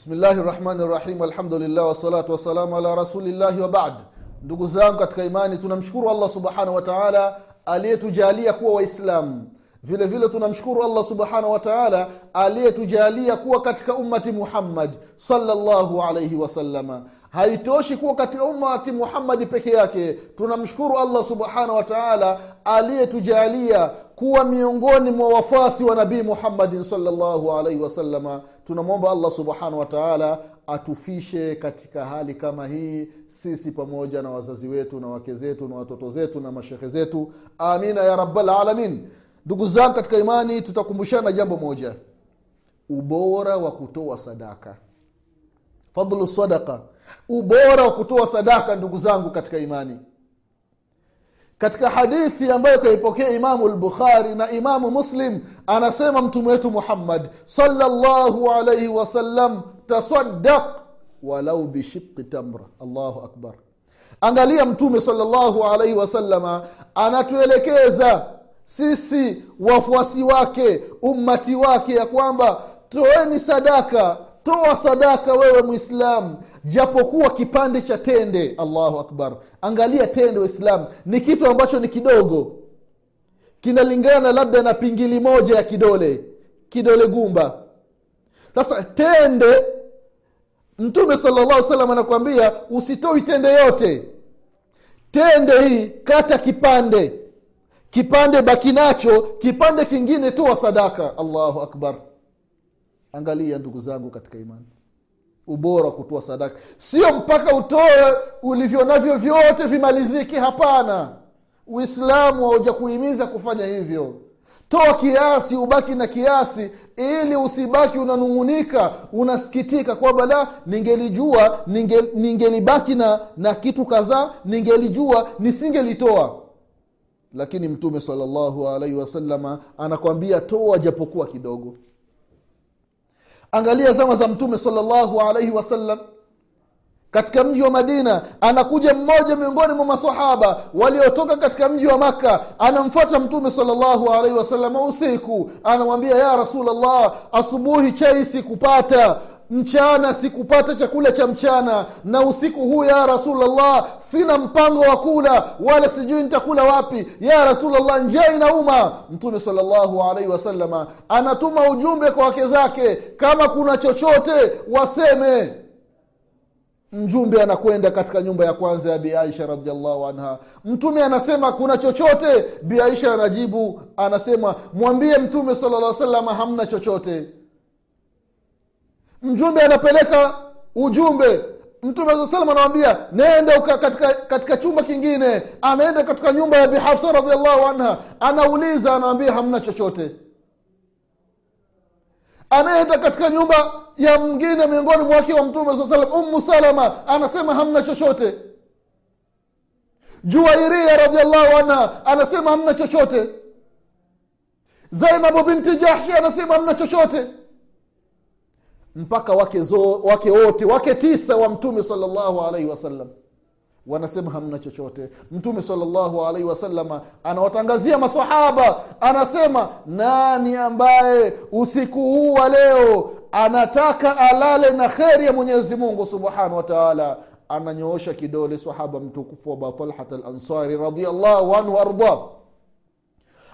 bismillahi rahmani rahim alhamdulillah wassalatu wassalamu ala rasulillahi wabad ndugu zangu katika imani tunamshukuru allah subhanahu wataala aliyetujalia kuwa waislamu vile vile tunamshukuru allah subhanahu wa taala aliyetujalia kuwa katika ummati muhammad salllahu alaihi wasalama haitoshi kuwa katika ummati muhammadi peke yake. Tunamshukuru allah subhanahu wa taala aliyetujalia kuwa miongoni mwa wafasi wa nabii muhammadin salllahu alaihi wasalama tunamwomba allah subhanahu wa taala atufishe katika hali kama hii sisi pamoja na wazazi wetu na wake zetu na watoto zetu na mashekhe zetu. Amina ya rabalalamin ndugu zangu katika imani tutakumbushana jambo moja. Ubora wa kutoa sadaka. Fadlu sadaka ubora wa kutoa sadaka ndugu zangu katika imani katika hadithi ambayo kaipokea imamu lbukhari na imamu muslim anasema mtume wetu muhammad salllahu alaihi wasallam tasaddaq walau bishiqi tamra. Allahu akbar. Angalia mtume salllahu alaihi wasalama anatuelekeza sisi wafuasi wake ummati wake ya kwamba toeni sadaka toa sadaka wewe mwislamu japokuwa kipande cha tende. Allahu akbar. Angalia tende waislamu ni kitu ambacho ni kidogo. Kinalingana labda na pingili moja ya kidole. Kidole gumba. Sasa tende mtume salllah salam anakuambia usitoi tende yote. Tende hii kata kipande. Kipande baki nacho kipande kingine toa sadaka. Allahu akbar angalia ndugu zangu katika imani. Ubora wa kutoa sadaka. Sio mpaka utoe ulivyo navyo vyote vimalizike hapana. Uislamu hauja kuhimiza kufanya hivyo. Toa kiasi ubaki na kiasi ili usibaki unanung'unika unasikitika kwamba la ningelijua ninge, ningelibaki na na kitu kadhaa ningelijua nisingelitoa. Lakini mtume salllahu alaihi wasalama anakwambia toa japokuwa kidogo angalia zama za mtume salllahu alaihi wasallam katika mji wa madina anakuja mmoja miongoni mwa masahaba waliotoka katika mji wa makka anamfuata mtume salllahu alaihi wasalama usiku anamwambia ya rasulllah asubuhi chai sikupata mchana sikupata chakula cha mchana na usiku huu ya rasulllah sina mpango wa kula wala sijui nitakula wapi. Ya rasulllah njaa inauma. Mtume salllahu alaihi wasalama anatuma ujumbe kwa wake zake kama kuna chochote waseme mjumbe anakwenda katika nyumba ya kwanza ya biaisha radiallahu anha. Mtume anasema kuna chochote? Biaisha anajibu anasema mwambie mtume sala lla salama hamna chochote. Mjumbe anapeleka ujumbe. Mtume saa salam anawambia nenda katika, katika chumba kingine. Anaenda katika nyumba ya bihafsa radiallahu anha. Anauliza anawambia hamna chochote anaenda katika nyumba ya mgine miongoni mwake wa mtume saa salam ummu salama anasema hamna chochote. Juwairia radiallahu anha anasema hamna chochote. Zainabu binti jahshi anasema hamna chochote. Mpaka wake zo, wake wote wake tisa wa mtume salllahu alaihi wasallam wanasema hamna chochote. Mtume salllahu alaihi wasalama anawatangazia masahaba anasema nani ambaye usiku huu wa leo anataka alale na kheri ya mwenyezi mungu subhanahu wa taala? Ananyoosha kidole sahaba mtukufu wa lansari radiallahu anhu waardah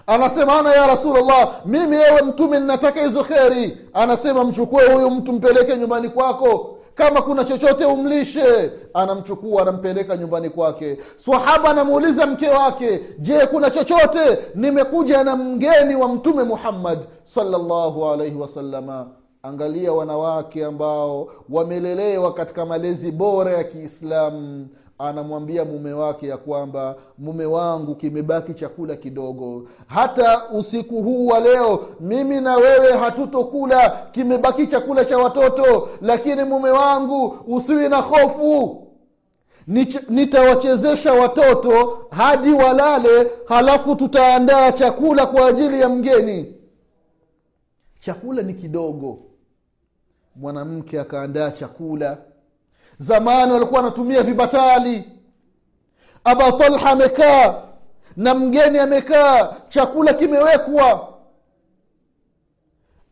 anasema ana ya rasulllah mimi ewe mtume ninataka hizo kheri. Anasema mchukue huyu mtu mpeleke nyumbani kwako kama kuna chochote umlishe anamchukua anampeleka nyumbani kwake. Swahaba anamuuliza mke wake je kuna chochote? Nimekuja na mgeni wa mtume muhammad salllahu alaihi wasalama angalia wanawake ambao wamelelewa katika malezi bora ya kiislamu anamwambia mume wake ya kwamba mume wangu kimebaki chakula kidogo. Hata usiku huu wa leo mimi na wewe hatutokula. Kimebaki chakula cha watoto. Lakini mume wangu usiwi na hofu. Nitawachezesha watoto hadi walale halafu tutaandaa chakula kwa ajili ya mgeni. Chakula ni kidogo. Mwanamke akaandaa chakula zamani walikuwa wanatumia vibatali. Aba talha amekaa na mgeni amekaa chakula kimewekwa.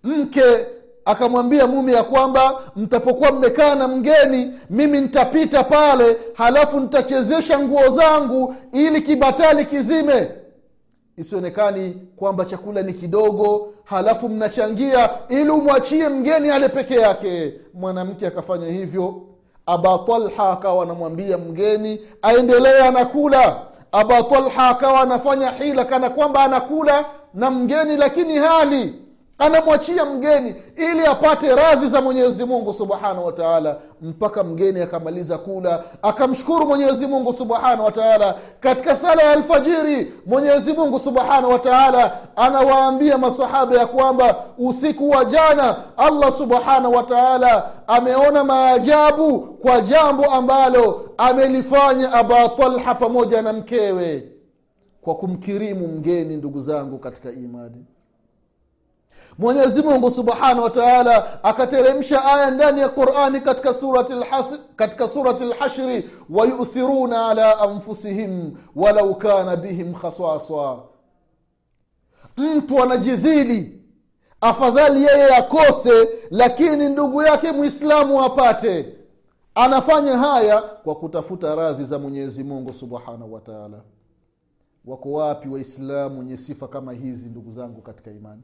Mke akamwambia mume ya kwamba mtapokuwa mmekaa na mgeni mimi nitapita pale halafu nitachezesha nguo zangu ili kibatali kizime. Isionekani kwamba chakula ni kidogo halafu mnachangia ili umwachie mgeni ale peke yake. Mwanamke akafanya hivyo aba talha akawa anamwambia mgeni aendelee anakula. Aba talha akawa anafanya hila kana kwamba anakula na mgeni lakini hali anamwachia mgeni ili apate radhi za mwenyezi mungu subhanahu wataala mpaka mgeni akamaliza kula akamshukuru mwenyezi mungu subhanahu wataala katika sala ya alfajiri mwenyezi mungu subhanahu wataala anawaambia masahaba ya kwamba usiku wa jana allah subhanahu wataala ameona maajabu kwa jambo ambalo amelifanya aba talha pamoja na mkewe kwa kumkirimu mgeni ndugu zangu katika imani mwenyezi mungu subhanahu wa taala akateremsha aya ndani ya qurani katika surati lhashri wayuthiruna ala anfusihim walau kana bihim khaswaswa mtu anajidhili afadhali yeye akose lakini ndugu yake mwislamu apate. Anafanya haya kwa kutafuta radhi za mwenyezi mungu subhanahu wa taala. Wako wapi waislamu wenye sifa kama hizi ndugu zangu katika imani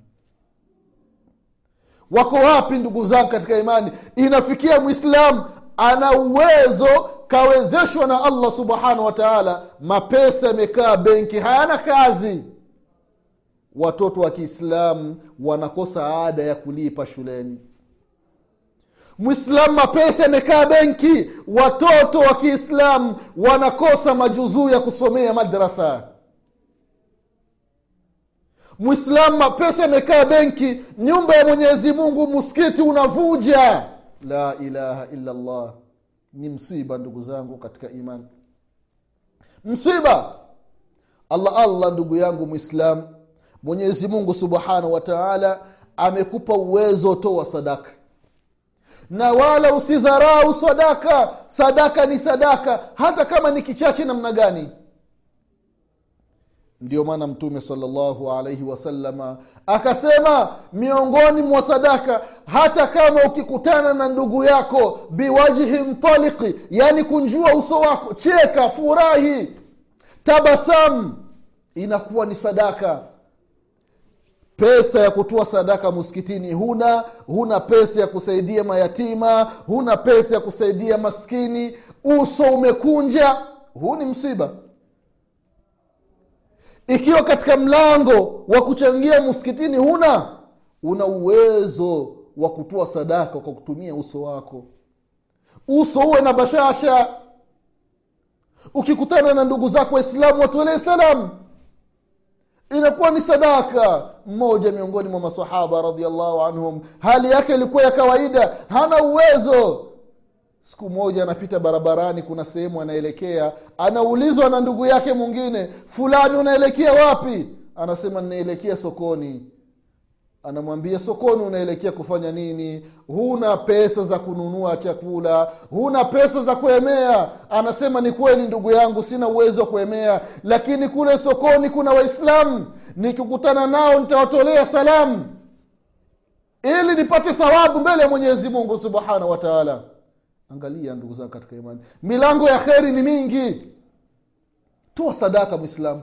wako wapi ndugu zangu katika imani? Inafikia mwislamu ana uwezo kawezeshwa na allah subhanahu wa taala. Mapesa yamekaa benki hayana kazi. Watoto wa kiislamu wanakosa ada ya kulipa shuleni. Mwislamu mapesa yamekaa benki. Watoto wa kiislamu wanakosa majuzuu ya kusomea madrasa mwislamu mapesa amekaa benki nyumba ya mwenyezi mungu msikiti unavuja. La ilaha illa llah ni msiba ndugu zangu katika imani. Msiba. Allah allah ndugu yangu mwislamu mwenyezi mungu subhanahu wa taala amekupa uwezo toa sadaka. Na wala usidharau sadaka. Sadaka ni sadaka. Hata kama ni kichache namna gani ndio maana mtume salllahu alaihi wasalama akasema miongoni mwa sadaka hata kama ukikutana na ndugu yako biwajhin taliki yani kunjua uso wako cheka furahi tabasamu inakuwa ni sadaka. Pesa ya kutoa sadaka muskitini huna huna pesa ya kusaidia mayatima huna pesa ya kusaidia maskini uso umekunja huu ni msiba ikiwa katika mlango wa kuchangia msikitini huna una uwezo wa kutoa sadaka kwa kutumia uso wako. Uso uwe na bashasha. Ukikutana na ndugu zako waislamu watolee salamu inakuwa ni sadaka. Mmoja miongoni mwa masahaba radiallahu anhum hali yake ilikuwa ya kawaida hana uwezo siku moja anapita barabarani kuna sehemu anaelekea anaulizwa na ndugu yake mwingine fulani unaelekea wapi? Anasema ninaelekea sokoni. Anamwambia sokoni unaelekea kufanya nini? Huna pesa za kununua chakula huna pesa za kuemea. Anasema ni kweli ndugu yangu sina uwezo wa kuemea lakini kule sokoni kuna waislamu. Nikikutana nao nitawatolea salamu ili nipate thawabu mbele ya mwenyezi mungu subhanahu wa taala angalia ndugu zangu katika imani. Milango ya kheri ni mingi. Toa sadaka mwislamu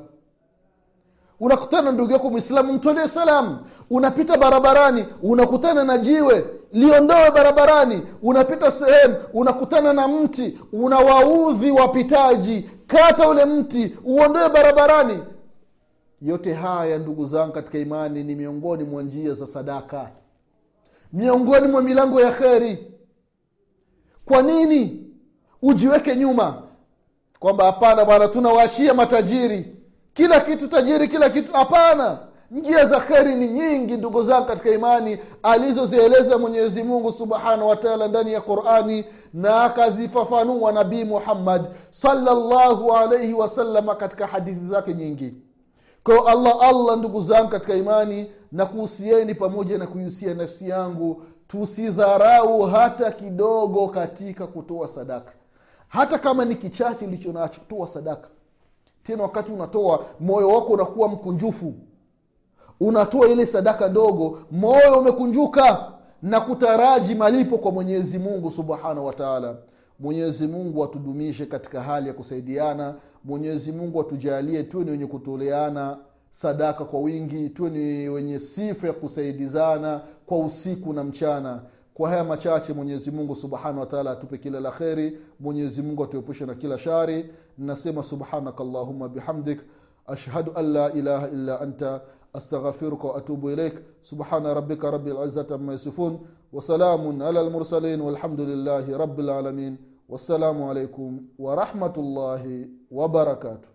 unakutana ndugu yako mwislamu mtolee salamu unapita barabarani unakutana na jiwe. Liondoe barabarani unapita sehemu unakutana na mti unawaudhi wapitaji. Kata ule mti uondoe barabarani. Yote haya ndugu zangu katika imani ni miongoni mwa njia za sadaka. Miongoni mwa milango ya kheri kwa nini? Ujiweke nyuma. Kwamba hapana bwana tunawaachia matajiri. Kila kitu tajiri kila kitu hapana. Njia za kheri ni nyingi ndugu zangu katika imani alizozieleza mwenyezi mungu subhanahu wataala ndani ya qurani na akazifafanua nabii muhammad salllahu alaihi wasalama katika hadithi zake nyingi. Kwayo allah allah ndugu zangu katika imani na kuhusieni pamoja na kuihusia nafsi yangu tusidharau hata kidogo katika kutoa sadaka. Hata kama ni kichache ulicho nacho toa sadaka. Tena wakati unatoa moyo wako unakuwa mkunjufu. Unatoa ile sadaka ndogo moyo umekunjuka na kutaraji malipo kwa mwenyezi mungu subhanahu wa taala. Mwenyezi mungu atudumishe katika hali ya kusaidiana. Mwenyezi mungu atujalie tuwe ni wenye kutoleana sadaka kwa wingi tuwe ni wenye sifa ya kusaidizana kwa usiku na mchana. Kwa haya machache mwenyezi mungu subhanahu wataala atupe kila la kheri. Mwenyezi mungu atuepushe na kila shari. Nasema subhanaka allahuma bihamdik. Ashhadu an la ilaha illa anta. Astaghfiruka waatubu ilaik subhana rabika rabi lizati ama yasifun. Wasalamun ala lmursalin walhamdulillahi rabilalamin wassalamu alaikum warahmatullahi wabarakatuh